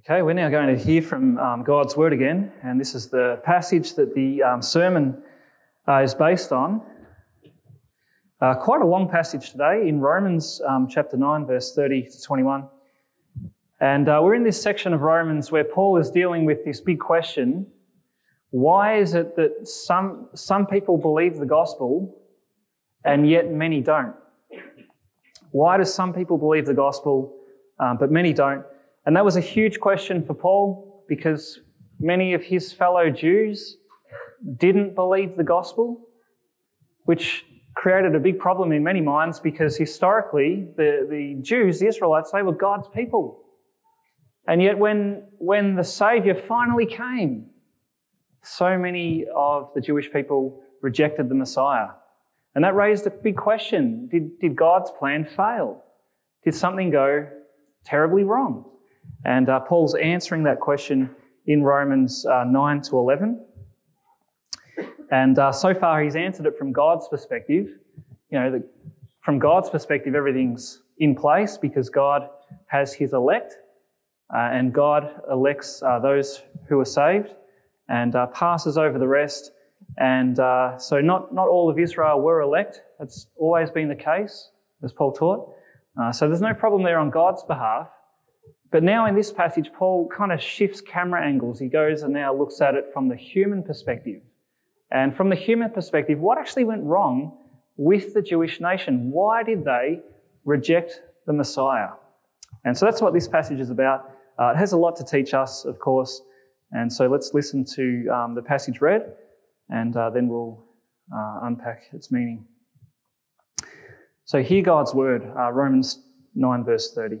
Okay, we're now going to hear from um, God's Word again, and this is the passage that the um, sermon uh, is based on. Uh, quite a long passage today in Romans um, chapter 9, verse 30 to 21. And uh, we're in this section of Romans where Paul is dealing with this big question why is it that some, some people believe the gospel and yet many don't? Why do some people believe the gospel um, but many don't? And that was a huge question for Paul because many of his fellow Jews didn't believe the gospel, which created a big problem in many minds because historically the, the Jews, the Israelites, they were God's people. And yet when, when the Saviour finally came, so many of the Jewish people rejected the Messiah. And that raised a big question. Did, did God's plan fail? Did something go terribly wrong? And uh, Paul's answering that question in Romans uh, 9 to 11. And uh, so far, he's answered it from God's perspective. You know, the, from God's perspective, everything's in place because God has his elect, uh, and God elects uh, those who are saved and uh, passes over the rest. And so, not, not all of Israel were elect. That's always been the case, as Paul taught. so, there's no problem there on God's behalf. But now in this passage, Paul kind of shifts camera angles. He goes and now looks at it from the human perspective. And from the human perspective, what actually went wrong with the Jewish nation? Why did they reject the Messiah? And so that's what this passage is about. Uh, it has a lot to teach us, of course. And so let's listen to um, the passage read, and uh, then we'll uh, unpack its meaning. So, hear God's word, uh, Romans 9, verse 30.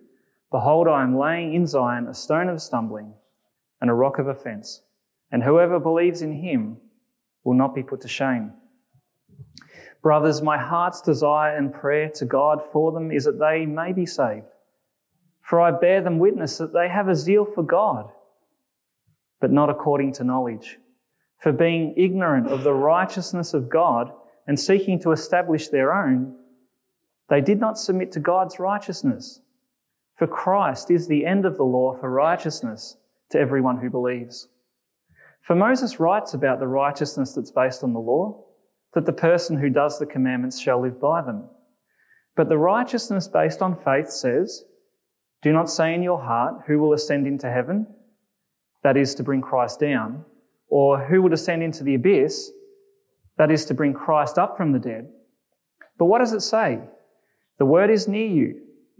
Behold, I am laying in Zion a stone of stumbling and a rock of offense, and whoever believes in him will not be put to shame. Brothers, my heart's desire and prayer to God for them is that they may be saved. For I bear them witness that they have a zeal for God, but not according to knowledge. For being ignorant of the righteousness of God and seeking to establish their own, they did not submit to God's righteousness. For Christ is the end of the law for righteousness to everyone who believes. For Moses writes about the righteousness that's based on the law, that the person who does the commandments shall live by them. But the righteousness based on faith says, Do not say in your heart, Who will ascend into heaven? That is to bring Christ down. Or who will descend into the abyss? That is to bring Christ up from the dead. But what does it say? The word is near you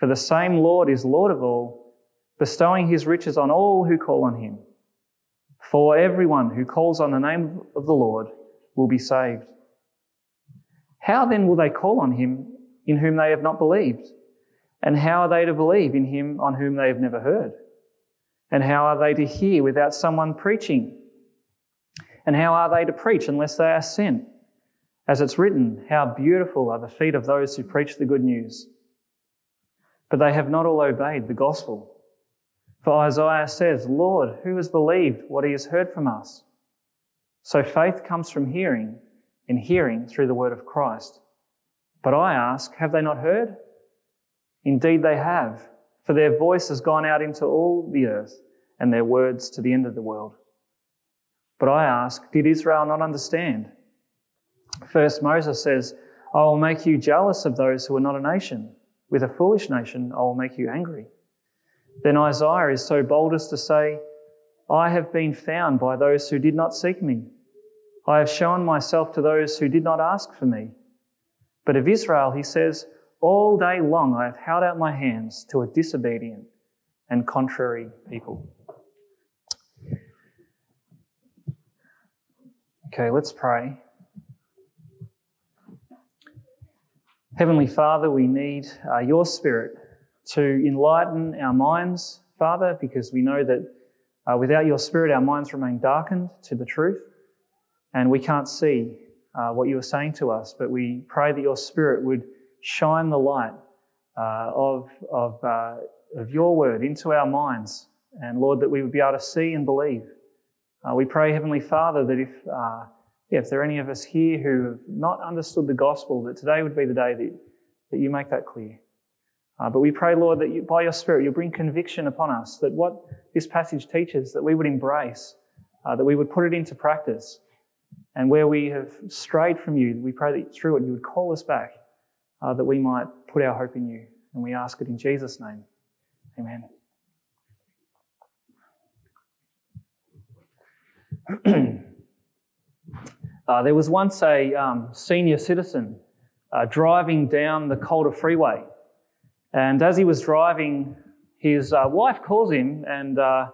for the same Lord is Lord of all, bestowing his riches on all who call on him. For everyone who calls on the name of the Lord will be saved. How then will they call on him in whom they have not believed? And how are they to believe in him on whom they have never heard? And how are they to hear without someone preaching? And how are they to preach unless they are sent? As it's written, how beautiful are the feet of those who preach the good news. But they have not all obeyed the gospel. For Isaiah says, Lord, who has believed what he has heard from us? So faith comes from hearing, and hearing through the word of Christ. But I ask, have they not heard? Indeed they have, for their voice has gone out into all the earth, and their words to the end of the world. But I ask, did Israel not understand? First, Moses says, I will make you jealous of those who are not a nation. With a foolish nation, I will make you angry. then Isaiah is so bold as to say, I have been found by those who did not seek me. I have shown myself to those who did not ask for me. But of Israel, he says, All day long I have held out my hands to a disobedient and contrary people. Okay, let's pray. Heavenly Father, we need uh, your Spirit to enlighten our minds, Father, because we know that uh, without your Spirit, our minds remain darkened to the truth and we can't see uh, what you are saying to us. But we pray that your Spirit would shine the light uh, of, of, uh, of your word into our minds. And Lord, that we would be able to see and believe. Uh, we pray, Heavenly Father, that if yeah, if there are any of us here who have not understood the gospel, that today would be the day that, that you make that clear. Uh, but we pray, Lord, that you, by your Spirit, you'll bring conviction upon us, that what this passage teaches, that we would embrace, uh, that we would put it into practice. And where we have strayed from you, we pray that through it you would call us back, uh, that we might put our hope in you. And we ask it in Jesus' name. Amen. Uh, there was once a um, senior citizen uh, driving down the Calder Freeway. And as he was driving, his uh, wife calls him and, uh,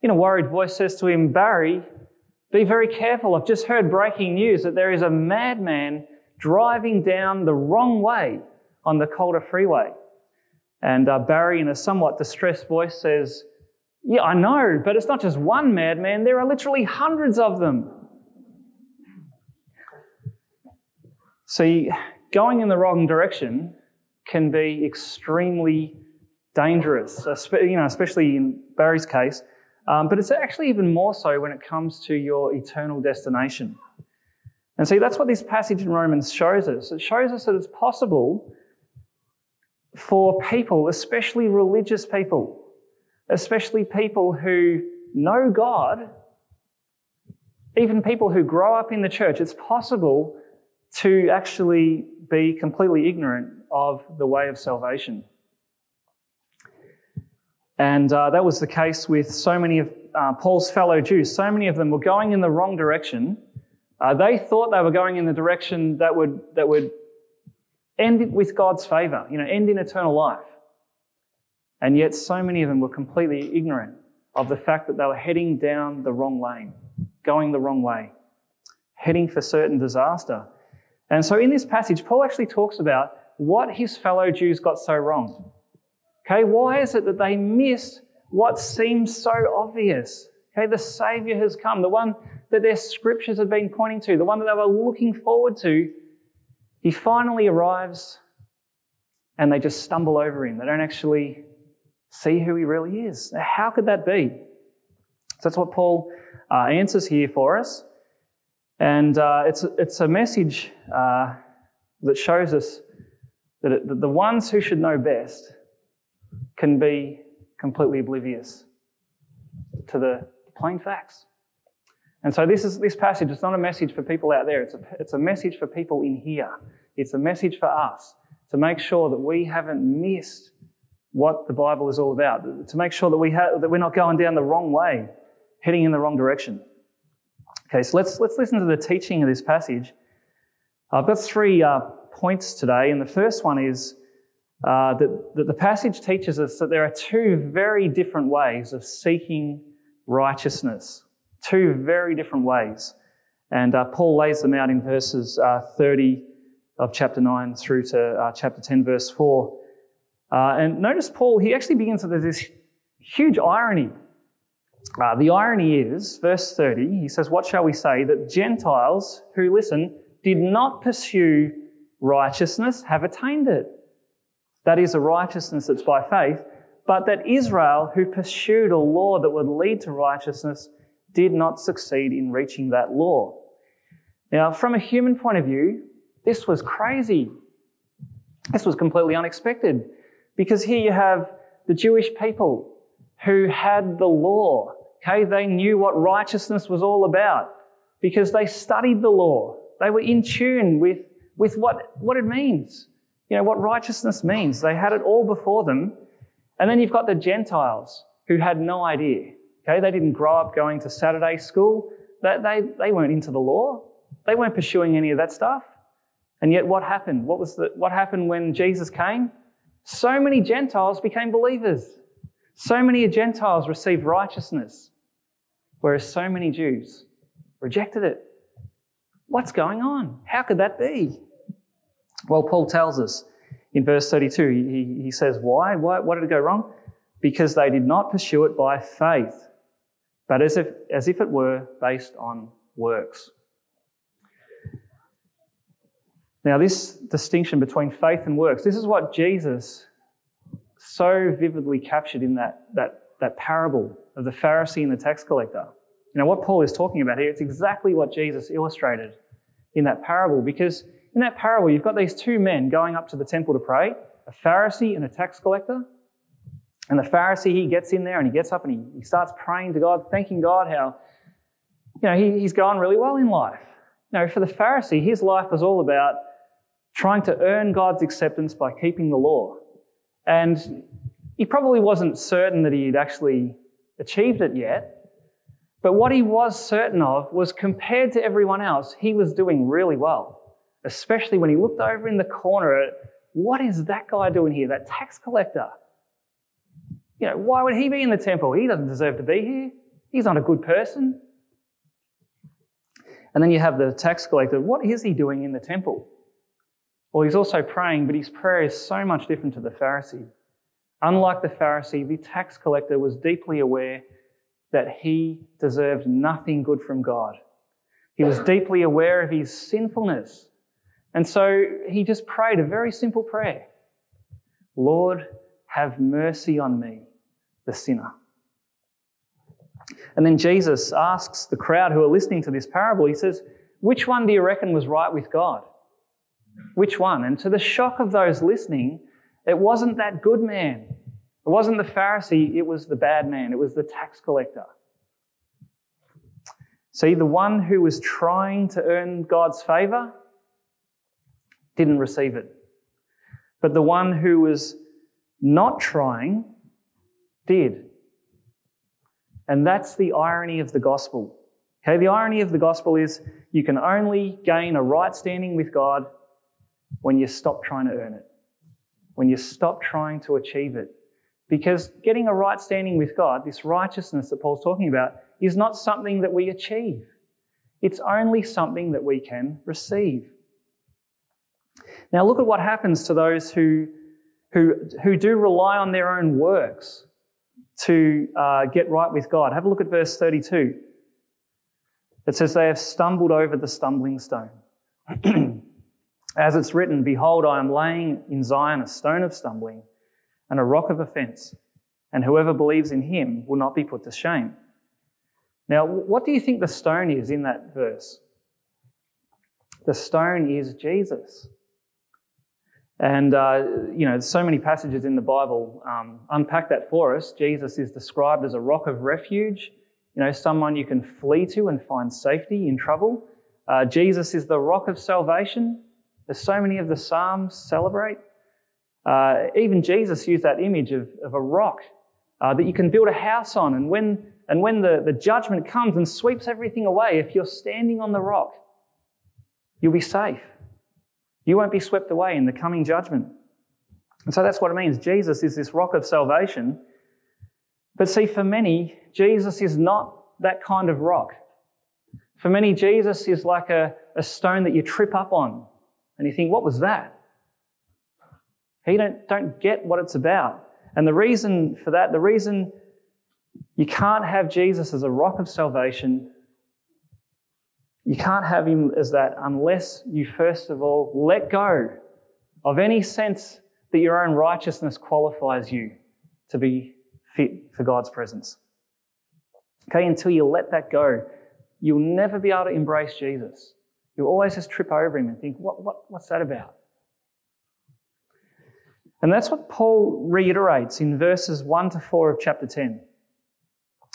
in a worried voice, says to him, Barry, be very careful. I've just heard breaking news that there is a madman driving down the wrong way on the Calder Freeway. And uh, Barry, in a somewhat distressed voice, says, Yeah, I know, but it's not just one madman, there are literally hundreds of them. See, going in the wrong direction can be extremely dangerous, you know, especially in Barry's case. Um, but it's actually even more so when it comes to your eternal destination. And see, that's what this passage in Romans shows us. It shows us that it's possible for people, especially religious people, especially people who know God, even people who grow up in the church, it's possible to actually be completely ignorant of the way of salvation. And uh, that was the case with so many of uh, Paul's fellow Jews. So many of them were going in the wrong direction. Uh, they thought they were going in the direction that would, that would end with God's favor, you know, end in eternal life. And yet, so many of them were completely ignorant of the fact that they were heading down the wrong lane, going the wrong way, heading for certain disaster. And so in this passage, Paul actually talks about what his fellow Jews got so wrong. Okay, why is it that they missed what seems so obvious? Okay, the Savior has come, the one that their scriptures have been pointing to, the one that they were looking forward to. He finally arrives and they just stumble over him. They don't actually see who he really is. How could that be? So that's what Paul uh, answers here for us. And uh, it's, it's a message uh, that shows us that, it, that the ones who should know best can be completely oblivious to the plain facts. And so this is this passage. It's not a message for people out there. It's a, it's a message for people in here. It's a message for us to make sure that we haven't missed what the Bible is all about. To make sure that we have, that we're not going down the wrong way, heading in the wrong direction. Okay, so let's, let's listen to the teaching of this passage. I've got three uh, points today, and the first one is uh, that, that the passage teaches us that there are two very different ways of seeking righteousness. Two very different ways. And uh, Paul lays them out in verses uh, 30 of chapter 9 through to uh, chapter 10, verse 4. Uh, and notice Paul, he actually begins with this huge irony uh, the irony is, verse 30, he says, What shall we say? That Gentiles who listen did not pursue righteousness have attained it. That is a righteousness that's by faith, but that Israel, who pursued a law that would lead to righteousness, did not succeed in reaching that law. Now, from a human point of view, this was crazy. This was completely unexpected because here you have the Jewish people who had the law. Okay, they knew what righteousness was all about because they studied the law. They were in tune with, with what, what it means. You know, what righteousness means. They had it all before them. And then you've got the Gentiles who had no idea. Okay, they didn't grow up going to Saturday school. They, they, they weren't into the law. They weren't pursuing any of that stuff. And yet what happened? What was the, what happened when Jesus came? So many Gentiles became believers. So many Gentiles received righteousness, whereas so many Jews rejected it. What's going on? How could that be? Well, Paul tells us in verse 32, he, he says, Why? Why? What did it go wrong? Because they did not pursue it by faith, but as if, as if it were based on works. Now, this distinction between faith and works, this is what Jesus so vividly captured in that, that, that parable of the Pharisee and the tax collector. You know, what Paul is talking about here, it's exactly what Jesus illustrated in that parable because in that parable, you've got these two men going up to the temple to pray a Pharisee and a tax collector. And the Pharisee, he gets in there and he gets up and he, he starts praying to God, thanking God how, you know, he, he's going really well in life. You know, for the Pharisee, his life was all about trying to earn God's acceptance by keeping the law. And he probably wasn't certain that he'd actually achieved it yet. But what he was certain of was compared to everyone else, he was doing really well especially when he looked over in the corner at what is that guy doing here, that tax collector? You know, why would he be in the temple? He doesn't deserve to be here. He's not a good person. And then you have the tax collector. What is he doing in the temple? Well, he's also praying, but his prayer is so much different to the Pharisee. Unlike the Pharisee, the tax collector was deeply aware that he deserved nothing good from God. He was deeply aware of his sinfulness and so he just prayed a very simple prayer Lord, have mercy on me, the sinner. And then Jesus asks the crowd who are listening to this parable, he says, Which one do you reckon was right with God? Which one? And to the shock of those listening, it wasn't that good man. It wasn't the Pharisee, it was the bad man. It was the tax collector. See, the one who was trying to earn God's favor didn't receive it. But the one who was not trying did. And that's the irony of the gospel. Okay, the irony of the gospel is you can only gain a right standing with God when you stop trying to earn it, when you stop trying to achieve it. Because getting a right standing with God, this righteousness that Paul's talking about, is not something that we achieve. It's only something that we can receive. Now, look at what happens to those who, who, who do rely on their own works to uh, get right with God. Have a look at verse 32. It says, They have stumbled over the stumbling stone. As it's written, Behold, I am laying in Zion a stone of stumbling and a rock of offense, and whoever believes in him will not be put to shame. Now, what do you think the stone is in that verse? The stone is Jesus. And, uh, you know, so many passages in the Bible um, unpack that for us. Jesus is described as a rock of refuge, you know, someone you can flee to and find safety in trouble. Uh, Jesus is the rock of salvation, as so many of the Psalms celebrate. Uh, even Jesus used that image of, of a rock uh, that you can build a house on. And when, and when the, the judgment comes and sweeps everything away, if you're standing on the rock, you'll be safe. You won't be swept away in the coming judgment. And so that's what it means. Jesus is this rock of salvation. But see, for many, Jesus is not that kind of rock. For many, Jesus is like a, a stone that you trip up on and you think, what was that? You don't, don't get what it's about. And the reason for that, the reason you can't have Jesus as a rock of salvation you can't have him as that unless you first of all let go of any sense that your own righteousness qualifies you to be fit for God's presence. Okay, until you let that go, you'll never be able to embrace Jesus. You'll always just trip over him and think, what, what, what's that about? And that's what Paul reiterates in verses 1 to 4 of chapter 10.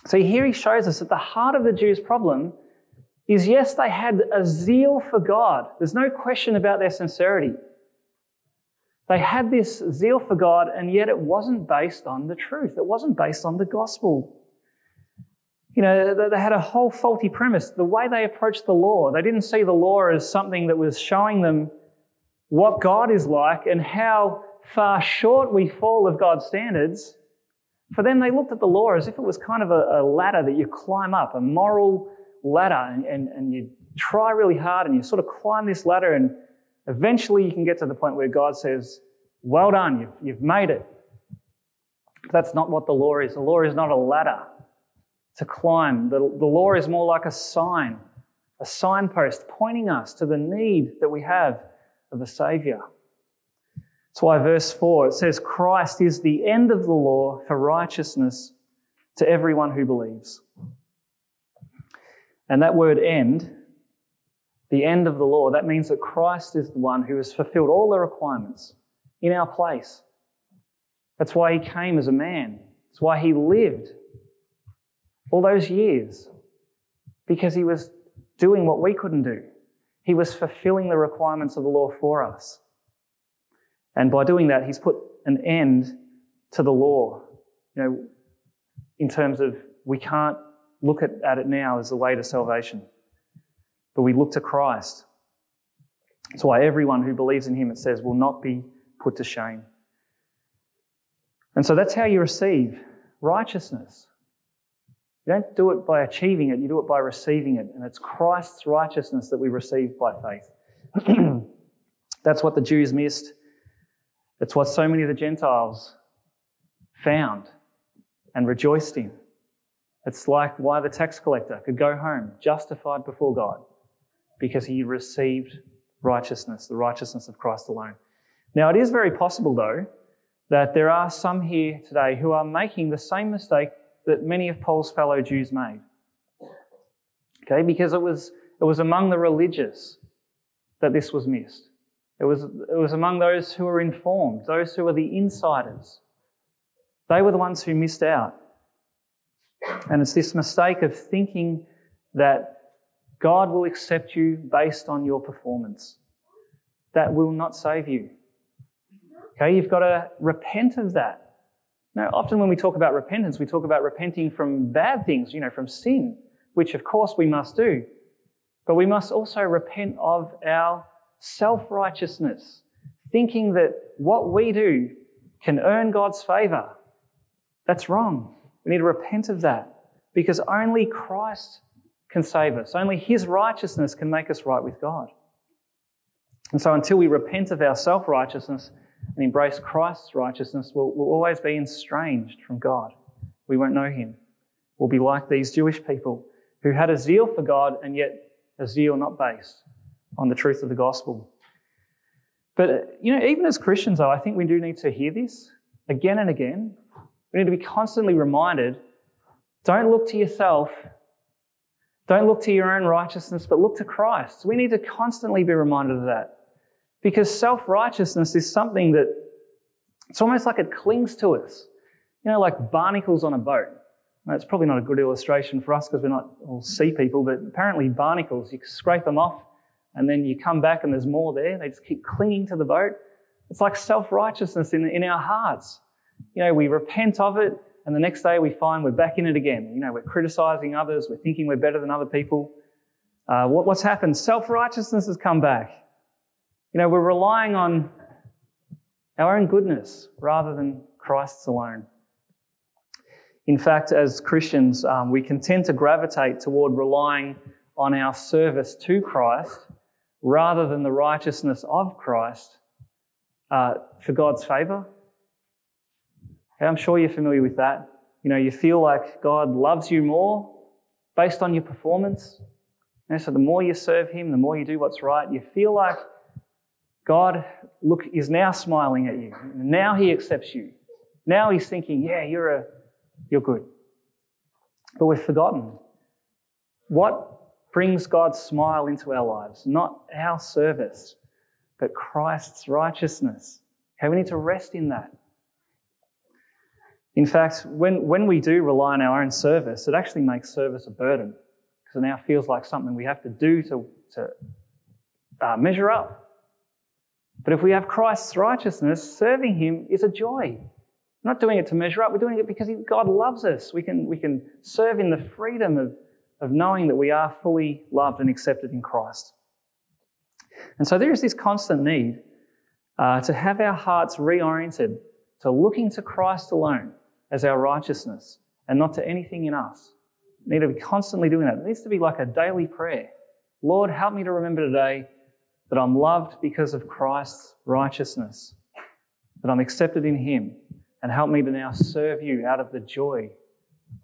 So here he shows us that the heart of the Jews' problem is yes, they had a zeal for God. There's no question about their sincerity. They had this zeal for God, and yet it wasn't based on the truth. It wasn't based on the gospel. You know, they had a whole faulty premise. The way they approached the law, they didn't see the law as something that was showing them what God is like and how far short we fall of God's standards. For them, they looked at the law as if it was kind of a, a ladder that you climb up, a moral ladder, and, and, and you try really hard and you sort of climb this ladder, and eventually you can get to the point where God says, Well done, you've, you've made it. But that's not what the law is. The law is not a ladder to climb. The, the law is more like a sign, a signpost pointing us to the need that we have of a Saviour. That's why verse 4 it says, Christ is the end of the law for righteousness to everyone who believes. And that word end, the end of the law, that means that Christ is the one who has fulfilled all the requirements in our place. That's why he came as a man. That's why he lived all those years, because he was doing what we couldn't do. He was fulfilling the requirements of the law for us. And by doing that, he's put an end to the law. You know, in terms of we can't look at, at it now as the way to salvation, but we look to Christ. That's why everyone who believes in him, it says, will not be put to shame. And so that's how you receive righteousness. You don't do it by achieving it, you do it by receiving it. And it's Christ's righteousness that we receive by faith. That's what the Jews missed. It's what so many of the Gentiles found and rejoiced in. It's like why the tax collector could go home justified before God because he received righteousness, the righteousness of Christ alone. Now, it is very possible, though, that there are some here today who are making the same mistake that many of Paul's fellow Jews made. Okay, because it was, it was among the religious that this was missed. It was, it was among those who were informed, those who were the insiders. They were the ones who missed out. And it's this mistake of thinking that God will accept you based on your performance. That will not save you. Okay, you've got to repent of that. Now, often when we talk about repentance, we talk about repenting from bad things, you know, from sin, which of course we must do. But we must also repent of our self righteousness, thinking that what we do can earn God's favor. That's wrong. We need to repent of that because only Christ can save us. Only His righteousness can make us right with God. And so until we repent of our self righteousness, and embrace Christ's righteousness will, will always be estranged from God. We won't know Him. We'll be like these Jewish people who had a zeal for God and yet a zeal not based on the truth of the gospel. But, you know, even as Christians, though, I think we do need to hear this again and again. We need to be constantly reminded don't look to yourself, don't look to your own righteousness, but look to Christ. We need to constantly be reminded of that. Because self righteousness is something that it's almost like it clings to us. You know, like barnacles on a boat. That's probably not a good illustration for us because we're not all sea people, but apparently barnacles, you scrape them off and then you come back and there's more there. They just keep clinging to the boat. It's like self righteousness in, in our hearts. You know, we repent of it and the next day we find we're back in it again. You know, we're criticizing others, we're thinking we're better than other people. Uh, what, what's happened? Self righteousness has come back. You know, we're relying on our own goodness rather than Christ's alone. In fact, as Christians, um, we can tend to gravitate toward relying on our service to Christ rather than the righteousness of Christ uh, for God's favour. I'm sure you're familiar with that. You know, you feel like God loves you more based on your performance. So the more you serve Him, the more you do what's right, you feel like God look, is now smiling at you. Now he accepts you. Now he's thinking, yeah, you're, a, you're good. But we've forgotten what brings God's smile into our lives, not our service, but Christ's righteousness. Okay, we need to rest in that. In fact, when, when we do rely on our own service, it actually makes service a burden because it now feels like something we have to do to, to uh, measure up But if we have Christ's righteousness, serving Him is a joy. We're not doing it to measure up, we're doing it because God loves us. We can, we can serve in the freedom of, of knowing that we are fully loved and accepted in Christ. And so there is this constant need uh, to have our hearts reoriented to looking to Christ alone as our righteousness and not to anything in us. We need to be constantly doing that. It needs to be like a daily prayer. Lord, help me to remember today that I'm loved because of Christ's righteousness, that I'm accepted in Him, and help me to now serve you out of the joy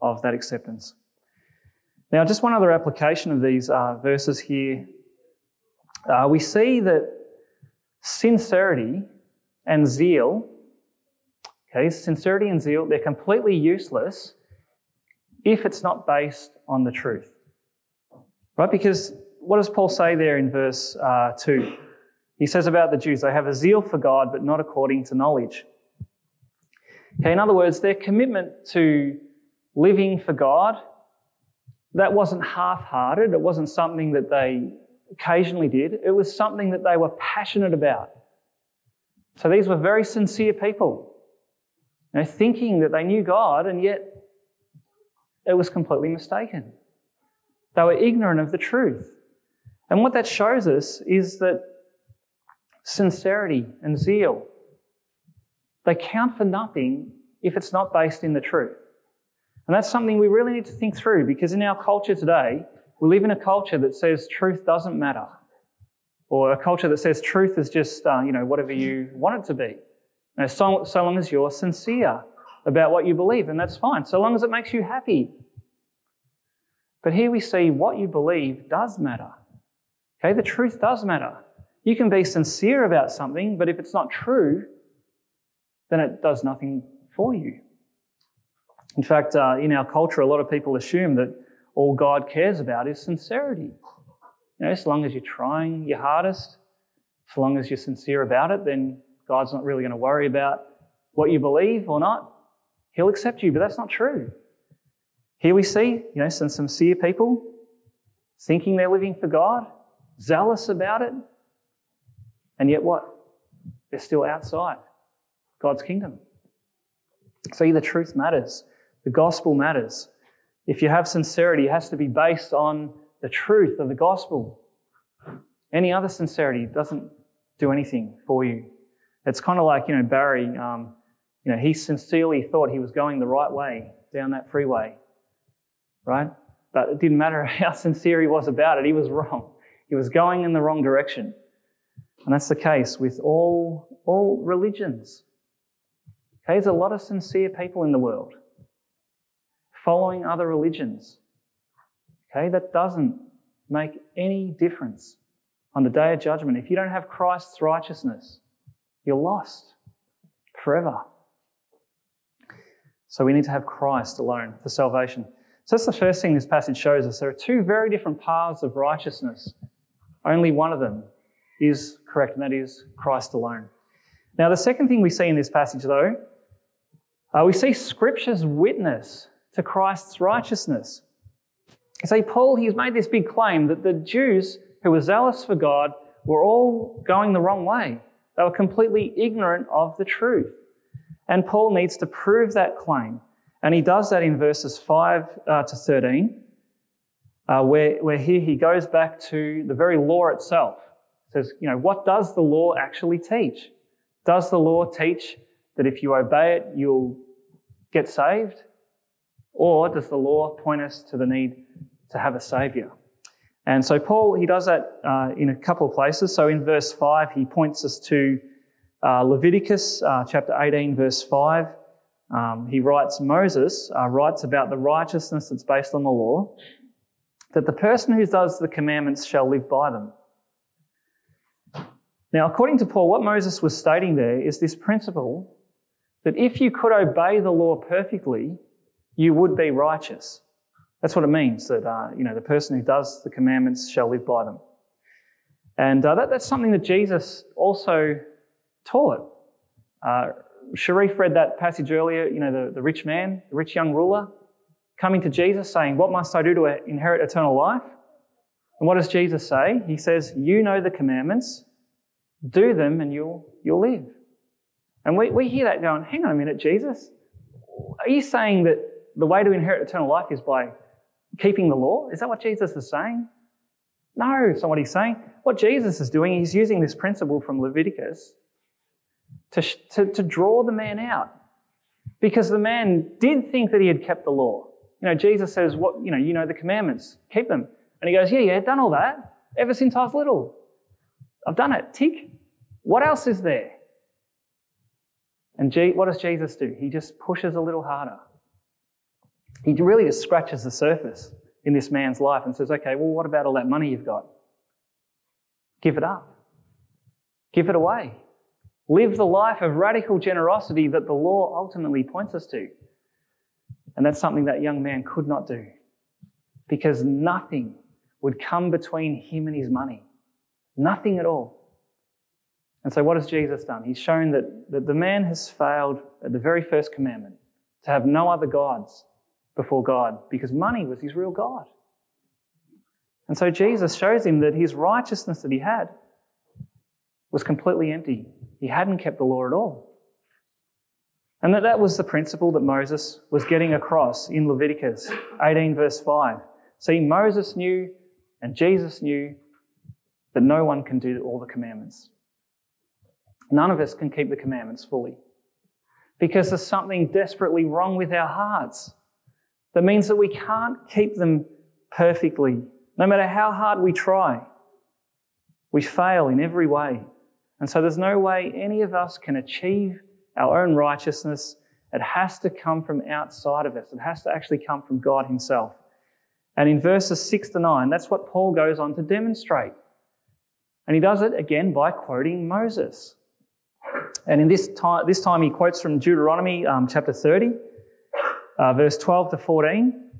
of that acceptance. Now, just one other application of these uh, verses here. Uh, we see that sincerity and zeal, okay, sincerity and zeal, they're completely useless if it's not based on the truth. Right? Because what does Paul say there in verse uh, 2? He says about the Jews, they have a zeal for God, but not according to knowledge. Okay, in other words, their commitment to living for God, that wasn't half hearted. It wasn't something that they occasionally did. It was something that they were passionate about. So these were very sincere people, you know, thinking that they knew God, and yet it was completely mistaken. They were ignorant of the truth. And what that shows us is that sincerity and zeal, they count for nothing if it's not based in the truth. And that's something we really need to think through because in our culture today, we live in a culture that says truth doesn't matter. Or a culture that says truth is just, uh, you know, whatever you want it to be. You know, so, so long as you're sincere about what you believe, and that's fine, so long as it makes you happy. But here we see what you believe does matter. Okay, the truth does matter. You can be sincere about something, but if it's not true, then it does nothing for you. In fact, uh, in our culture, a lot of people assume that all God cares about is sincerity. You know, as long as you're trying your hardest, as long as you're sincere about it, then God's not really going to worry about what you believe or not. He'll accept you, but that's not true. Here we see, you know, some sincere people thinking they're living for God, zealous about it, and yet what? They're still outside God's kingdom. See, the truth matters. The gospel matters. If you have sincerity, it has to be based on the truth of the gospel. Any other sincerity doesn't do anything for you. It's kind of like, you know, Barry, um, you know, he sincerely thought he was going the right way down that freeway, right? But it didn't matter how sincere he was about it, he was wrong. He was going in the wrong direction. And that's the case with all, all religions. Okay, there's a lot of sincere people in the world following other religions. Okay, that doesn't make any difference on the day of judgment. If you don't have Christ's righteousness, you're lost forever. So we need to have Christ alone for salvation. So that's the first thing this passage shows us. There are two very different paths of righteousness. Only one of them is correct, and that is Christ alone. Now, the second thing we see in this passage, though, uh, we see Scripture's witness to Christ's righteousness. You See, Paul, he's made this big claim that the Jews who were zealous for God were all going the wrong way. They were completely ignorant of the truth. And Paul needs to prove that claim. And he does that in verses 5 uh, to 13, uh, where, where here he goes back to the very law itself. says, you know, what does the law actually teach? Does the law teach that if you obey it, you'll get saved? Or does the law point us to the need to have a Saviour? And so Paul, he does that uh, in a couple of places. So in verse 5, he points us to uh, Leviticus uh, chapter 18, verse 5. Um, he writes, Moses uh, writes about the righteousness that's based on the law, that the person who does the commandments shall live by them. Now, according to Paul, what Moses was stating there is this principle that if you could obey the law perfectly, you would be righteous. That's what it means that, uh, you know, the person who does the commandments shall live by them. And uh, that, that's something that Jesus also taught. Uh, Sharif read that passage earlier, you know, the, the rich man, the rich young ruler, coming to Jesus saying, What must I do to inherit eternal life? And what does Jesus say? He says, You know the commandments Do them and you'll, you'll live. And we, we hear that going, hang on a minute, Jesus. Are you saying that the way to inherit eternal life is by keeping the law? Is that what Jesus is saying? No, it's not what he's saying. What Jesus is doing, he's using this principle from Leviticus to, to, to draw the man out. Because the man did think that he had kept the law. You know, Jesus says, what, you know, you know the commandments, keep them. And he goes, yeah, yeah, I've done all that ever since I was little. I've done it, tick. What else is there? And G- what does Jesus do? He just pushes a little harder. He really just scratches the surface in this man's life and says, okay, well, what about all that money you've got? Give it up. Give it away. Live the life of radical generosity that the law ultimately points us to. And that's something that young man could not do because nothing would come between him and his money. Nothing at all. And so, what has Jesus done? He's shown that, that the man has failed at the very first commandment to have no other gods before God because money was his real God. And so, Jesus shows him that his righteousness that he had was completely empty. He hadn't kept the law at all. And that that was the principle that Moses was getting across in Leviticus 18, verse 5. See, Moses knew and Jesus knew that no one can do all the commandments. None of us can keep the commandments fully because there's something desperately wrong with our hearts. That means that we can't keep them perfectly. No matter how hard we try, we fail in every way. And so there's no way any of us can achieve our own righteousness. It has to come from outside of us. It has to actually come from God Himself. And in verses 6 to 9, that's what Paul goes on to demonstrate. And he does it again by quoting Moses. And in this time, this time he quotes from Deuteronomy um, chapter 30, uh, verse 12 to 14,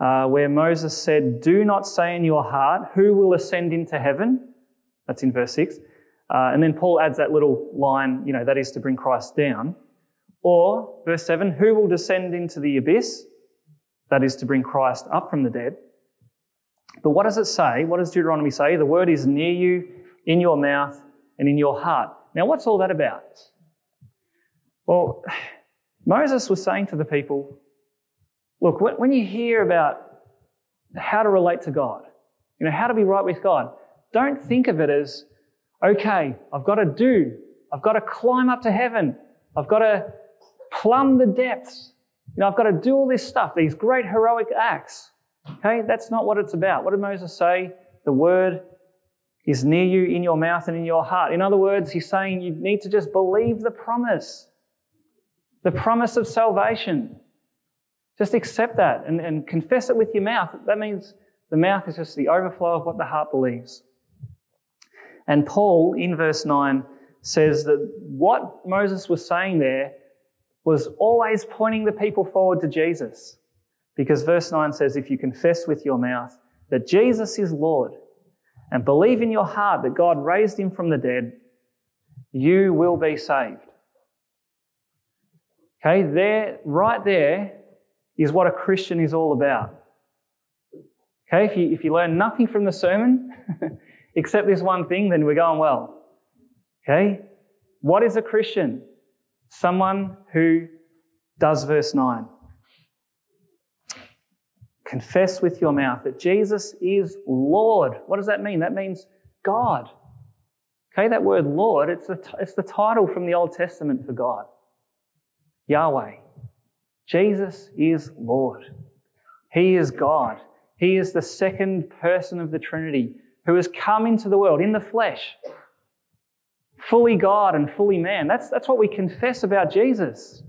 uh, where Moses said, Do not say in your heart, Who will ascend into heaven? That's in verse 6. Uh, and then Paul adds that little line, you know, that is to bring Christ down. Or, verse 7, Who will descend into the abyss? That is to bring Christ up from the dead. But what does it say? What does Deuteronomy say? The word is near you, in your mouth, and in your heart. Now, what's all that about? Well, Moses was saying to the people, look, when you hear about how to relate to God, you know, how to be right with God, don't think of it as, okay, I've got to do, I've got to climb up to heaven, I've got to plumb the depths, you know, I've got to do all this stuff, these great heroic acts. Okay, that's not what it's about. What did Moses say? The word is near you in your mouth and in your heart. In other words, he's saying you need to just believe the promise, the promise of salvation. Just accept that and, and confess it with your mouth. That means the mouth is just the overflow of what the heart believes. And Paul, in verse 9, says that what Moses was saying there was always pointing the people forward to Jesus. Because verse 9 says, if you confess with your mouth that Jesus is Lord, and believe in your heart that God raised him from the dead, you will be saved. Okay, there, right there is what a Christian is all about. Okay, if you, if you learn nothing from the sermon except this one thing, then we're going well. Okay, what is a Christian? Someone who does verse 9 confess with your mouth that Jesus is Lord. What does that mean? That means God. Okay, that word Lord, it's the, it's the title from the Old Testament for God. Yahweh. Jesus is Lord. He is God. He is the second person of the Trinity who has come into the world in the flesh, fully God and fully man. That's, that's what we confess about Jesus.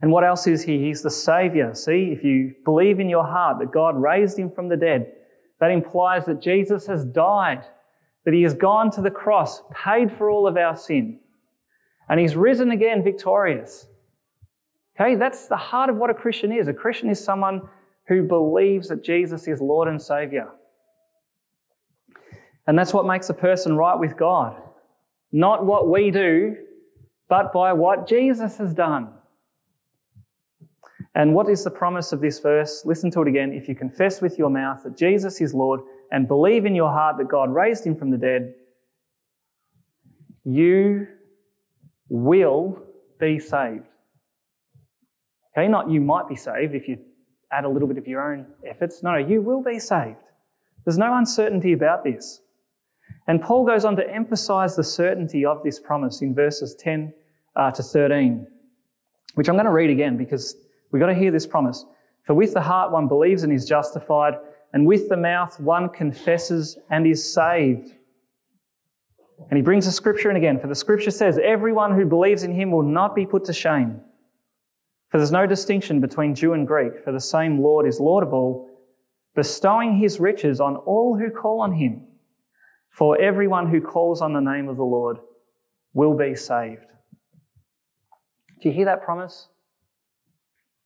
And what else is he? He's the Savior. See, if you believe in your heart that God raised him from the dead, that implies that Jesus has died, that he has gone to the cross, paid for all of our sin, and he's risen again victorious. Okay, that's the heart of what a Christian is. A Christian is someone who believes that Jesus is Lord and Savior. And that's what makes a person right with God. Not what we do, but by what Jesus has done. And what is the promise of this verse? Listen to it again. If you confess with your mouth that Jesus is Lord and believe in your heart that God raised him from the dead, You will be saved. Okay, not you might be saved if you add a little bit of your own efforts. No, you will be saved. There's no uncertainty about this. And Paul goes on to emphasize the certainty of this promise in verses 10 uh, to 13, which I'm going to read again because we've got to hear this promise. For with the heart one believes and is justified, and with the mouth one confesses and is saved. And he brings the scripture in again. For the scripture says, Everyone who believes in him will not be put to shame. For there's no distinction between Jew and Greek, for the same Lord is Lord of all, bestowing his riches on all who call on him. For everyone who calls on the name of the Lord will be saved. Do you hear that promise?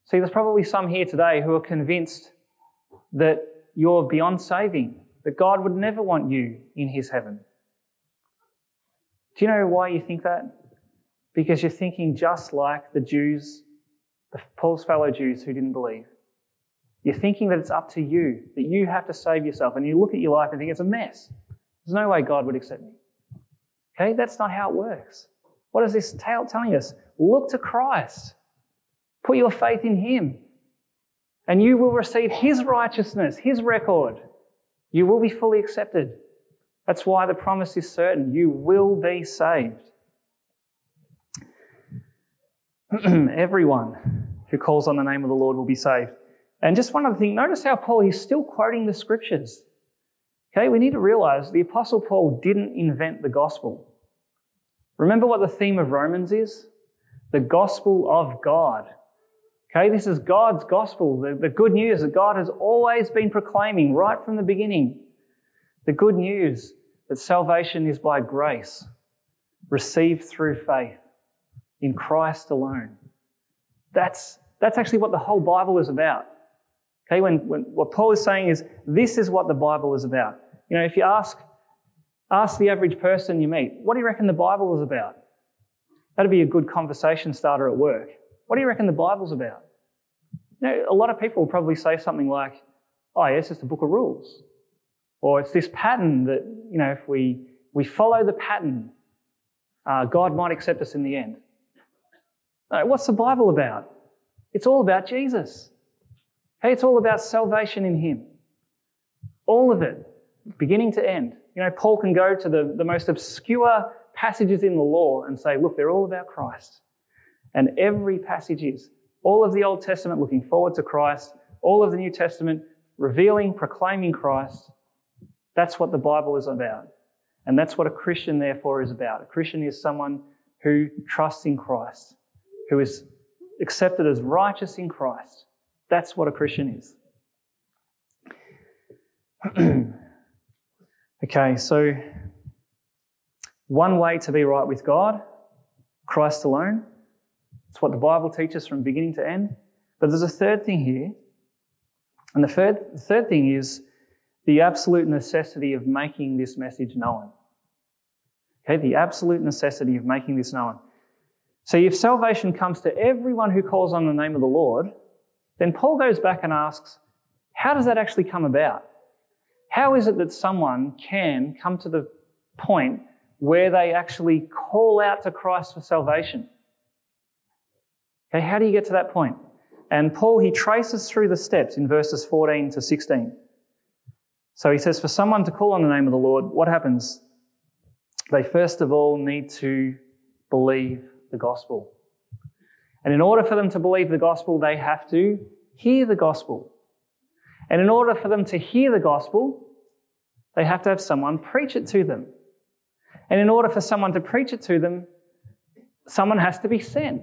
See, there's probably some here today who are convinced that you're beyond saving, that God would never want you in his heaven. Do you know why you think that? Because you're thinking just like the Jews, the Paul's fellow Jews who didn't believe. You're thinking that it's up to you, that you have to save yourself, and you look at your life and think it's a mess. There's no way God would accept me. Okay, that's not how it works. What is this tale telling us? Look to Christ. Put your faith in Him. And you will receive His righteousness, His record. You will be fully accepted. That's why the promise is certain. You will be saved. Everyone who calls on the name of the Lord will be saved. And just one other thing, notice how Paul, is still quoting the scriptures. Okay, we need to realize the Apostle Paul didn't invent the gospel. Remember what the theme of Romans is? The gospel of God. Okay, this is God's gospel, the, the good news that God has always been proclaiming right from the beginning. The good news that salvation is by grace, received through faith in Christ alone. That's, that's actually what the whole Bible is about. Okay, when, when what Paul is saying is this is what the Bible is about. You know, if you ask, ask the average person you meet, what do you reckon the Bible is about? That'd be a good conversation starter at work. What do you reckon the Bible's about? You know, a lot of people will probably say something like, oh, yeah, it's just a book of rules. Or it's this pattern that, you know, if we, we follow the pattern, uh, God might accept us in the end. No, what's the Bible about? It's all about Jesus. Hey, it's all about salvation in Him. All of it, beginning to end. You know, Paul can go to the, the most obscure passages in the law and say, look, they're all about Christ. And every passage is. All of the Old Testament looking forward to Christ, all of the New Testament revealing, proclaiming Christ. That's what the Bible is about. And that's what a Christian, therefore, is about. A Christian is someone who trusts in Christ, who is accepted as righteous in Christ. That's what a Christian is. okay, so one way to be right with God, Christ alone. It's what the Bible teaches from beginning to end. But there's a third thing here. And the third, the third thing is the absolute necessity of making this message known. Okay, the absolute necessity of making this known. So if salvation comes to everyone who calls on the name of the Lord, then Paul goes back and asks, how does that actually come about? How is it that someone can come to the point where they actually call out to Christ for salvation? Okay, how do you get to that point? And Paul, he traces through the steps in verses 14 to 16. So he says, for someone to call on the name of the Lord, what happens? They first of all need to believe the gospel. And in order for them to believe the gospel, they have to hear the gospel. And in order for them to hear the gospel, they have to have someone preach it to them. And in order for someone to preach it to them, someone has to be sent.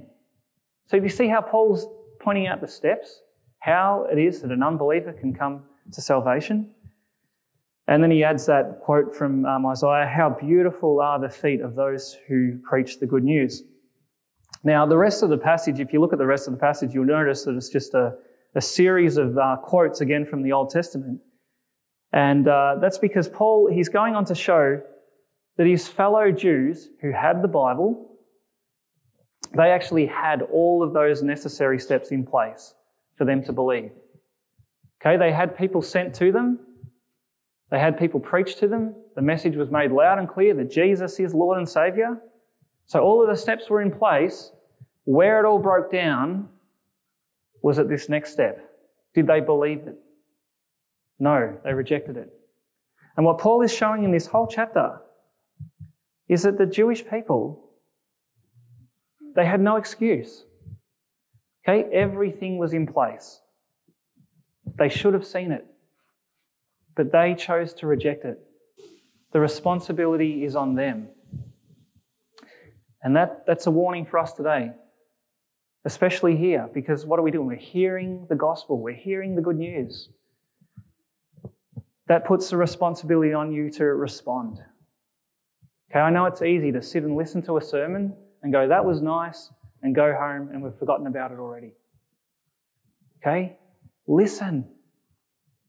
So, you see how Paul's pointing out the steps, how it is that an unbeliever can come to salvation. And then he adds that quote from um, Isaiah How beautiful are the feet of those who preach the good news. Now, the rest of the passage, if you look at the rest of the passage, you'll notice that it's just a, a series of uh, quotes again from the Old Testament. And uh, that's because Paul, he's going on to show that his fellow Jews who had the Bible, they actually had all of those necessary steps in place for them to believe. Okay, they had people sent to them. They had people preach to them. The message was made loud and clear that Jesus is Lord and Savior. So all of the steps were in place. Where it all broke down was at this next step. Did they believe it? No, they rejected it. And what Paul is showing in this whole chapter is that the Jewish people, they had no excuse. Okay, everything was in place. They should have seen it, but they chose to reject it. The responsibility is on them. And that, that's a warning for us today, especially here, because what are we doing? We're hearing the gospel, we're hearing the good news. That puts the responsibility on you to respond. Okay, I know it's easy to sit and listen to a sermon and go, that was nice, and go home and we've forgotten about it already. Okay? Listen.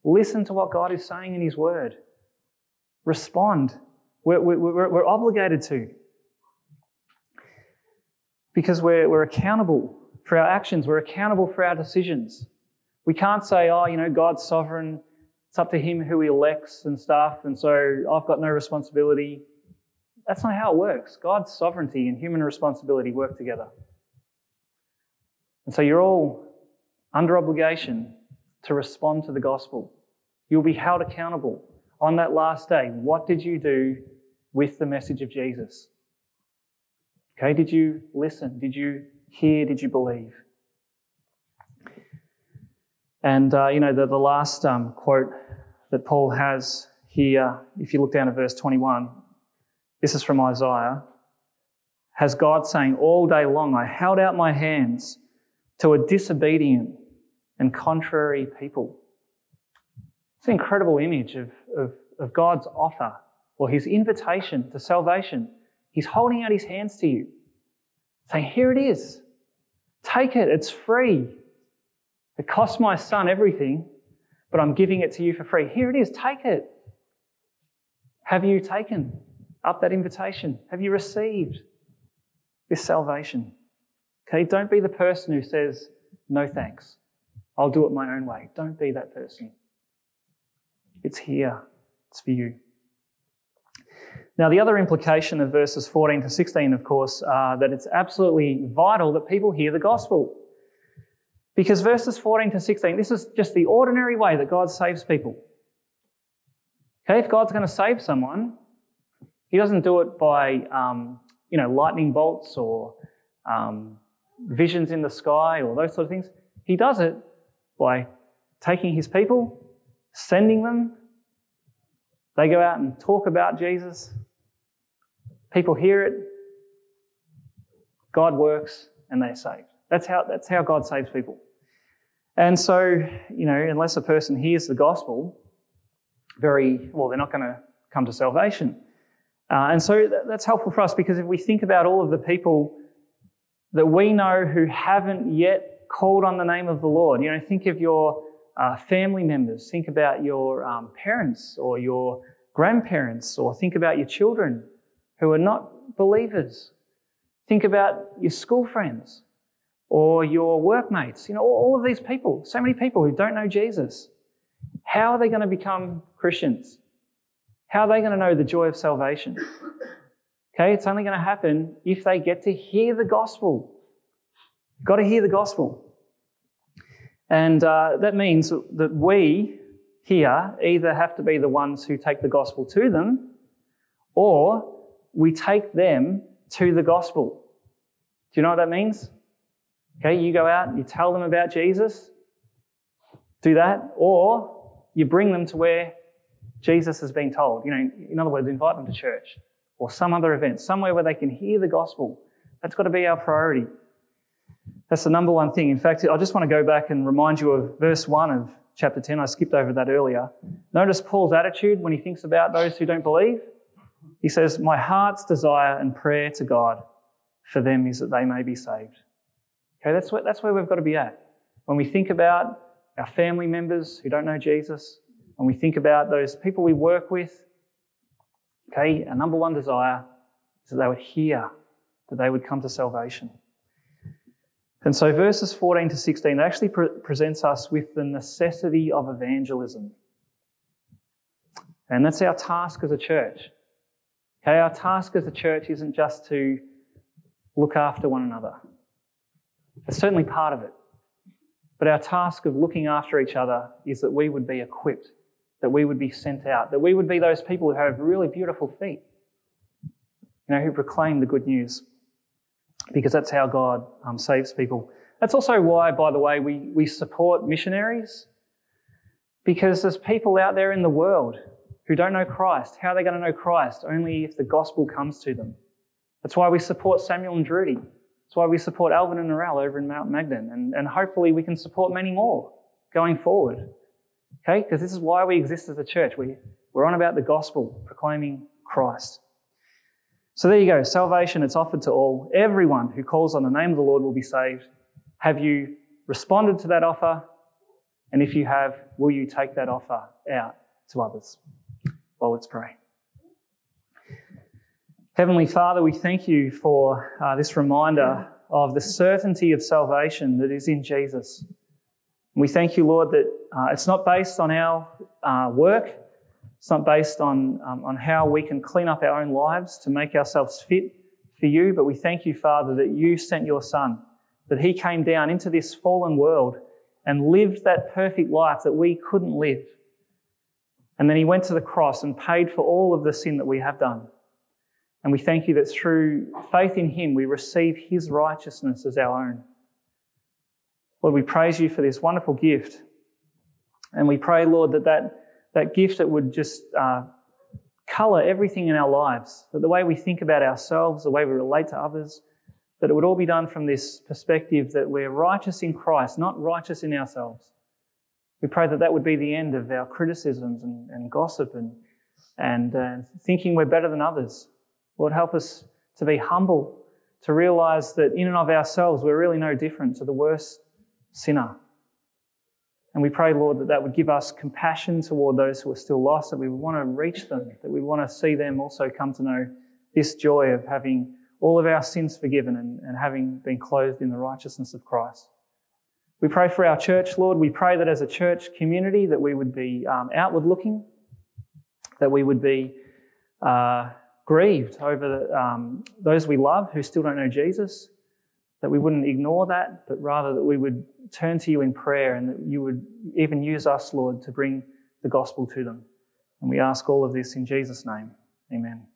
Listen to what God is saying in His Word. Respond. We're, we're, we're obligated to. Because we're, we're accountable for our actions, we're accountable for our decisions. We can't say, oh, you know, God's sovereign, it's up to Him who He elects and stuff, and so I've got no responsibility. That's not how it works. God's sovereignty and human responsibility work together. And so you're all under obligation to respond to the gospel. You'll be held accountable on that last day. What did you do with the message of Jesus? Okay, did you listen? Did you hear? Did you believe? And, uh, you know, the, the last um, quote that Paul has here, if you look down at verse 21, this is from Isaiah. Has God saying, All day long I held out my hands to a disobedient and contrary people. It's an incredible image of, of, of God's offer or his invitation to salvation. He's holding out his hands to you, saying, Here it is. Take it. It's free. It cost my son everything, but I'm giving it to you for free. Here it is. Take it. Have you taken up that invitation? Have you received this salvation? Okay, don't be the person who says, no thanks. I'll do it my own way. Don't be that person. It's here. It's for you. Now, the other implication of verses 14 to 16, of course, are that it's absolutely vital that people hear the gospel. Because verses 14 to 16, this is just the ordinary way that God saves people. Okay, if God's going to save someone, He doesn't do it by, um, you know, lightning bolts or um, visions in the sky or those sort of things. He does it by taking his people, sending them. They go out and talk about Jesus. People hear it. God works and they're saved. That's how, that's how God saves people. And so, you know, unless a person hears the gospel, very, well, they're not going to come to salvation. Uh, and so that's helpful for us because if we think about all of the people that we know who haven't yet called on the name of the Lord. You know, think of your uh, family members, think about your um, parents or your grandparents, or think about your children who are not believers. Think about your school friends or your workmates. You know, all of these people, so many people who don't know Jesus. How are they going to become Christians? How are they going to know the joy of salvation? Okay, it's only going to happen if they get to hear the gospel. You've got to hear the gospel. And uh, that means that we here either have to be the ones who take the gospel to them or we take them to the gospel. Do you know what that means? Okay, you go out and you tell them about Jesus, do that, or you bring them to where Jesus has been told. You know, in other words, invite them to church or some other event, somewhere where they can hear the gospel. That's got to be our priority. That's the number one thing. In fact, I just want to go back and remind you of verse 1 of chapter 10. I skipped over that earlier. Notice Paul's attitude when he thinks about those who don't believe. He says, My heart's desire and prayer to God for them is that they may be saved. Okay, that's where, that's where we've got to be at. When we think about our family members who don't know Jesus, when we think about those people we work with, Okay, our number one desire is that they would hear, that they would come to salvation. And so, verses 14 to 16 actually pre- presents us with the necessity of evangelism. And that's our task as a church. Okay, our task as a church isn't just to look after one another. It's certainly part of it. But our task of looking after each other is that we would be equipped, that we would be sent out, that we would be those people who have really beautiful feet, you know, who proclaim the good news. Because that's how God um, saves people. That's also why, by the way, we, we support missionaries. Because there's people out there in the world who don't know Christ. How are they going to know Christ? Only if the gospel comes to them. That's why we support Samuel and Drudy. That's why we support Alvin and Narelle over in Mount Magdalen. And, and hopefully we can support many more going forward. Okay? Because this is why we exist as a church. We, we're on about the gospel, proclaiming Christ. So there you go. Salvation, it's offered to all. Everyone who calls on the name of the Lord will be saved. Have you responded to that offer? And if you have, will you take that offer out to others? Well, let's pray. Heavenly Father, we thank you for uh, this reminder of the certainty of salvation that is in Jesus. We thank you, Lord, that uh, it's not based on our uh, work, it's not based on, um, on how we can clean up our own lives to make ourselves fit for you, but we thank you, Father, that you sent your Son, that he came down into this fallen world and lived that perfect life that we couldn't live. And then he went to the cross and paid for all of the sin that we have done. And we thank you that through faith in him, we receive his righteousness as our own. Lord, we praise you for this wonderful gift. And we pray, Lord, that that, that gift that would just uh, colour everything in our lives, that the way we think about ourselves, the way we relate to others, that it would all be done from this perspective that we're righteous in Christ, not righteous in ourselves. We pray that that would be the end of our criticisms and, and gossip and, and uh, thinking we're better than others. Lord, help us to be humble, to realize that in and of ourselves, we're really no different to the worst sinner. And we pray, Lord, that that would give us compassion toward those who are still lost, that we would want to reach them, that we want to see them also come to know this joy of having all of our sins forgiven and, and having been clothed in the righteousness of Christ. We pray for our church, Lord. We pray that as a church community that we would be um, outward looking, that we would be uh, grieved over the, um, those we love who still don't know Jesus, that we wouldn't ignore that, but rather that we would turn to you in prayer and that you would even use us, Lord, to bring the gospel to them. And we ask all of this in Jesus' name. Amen.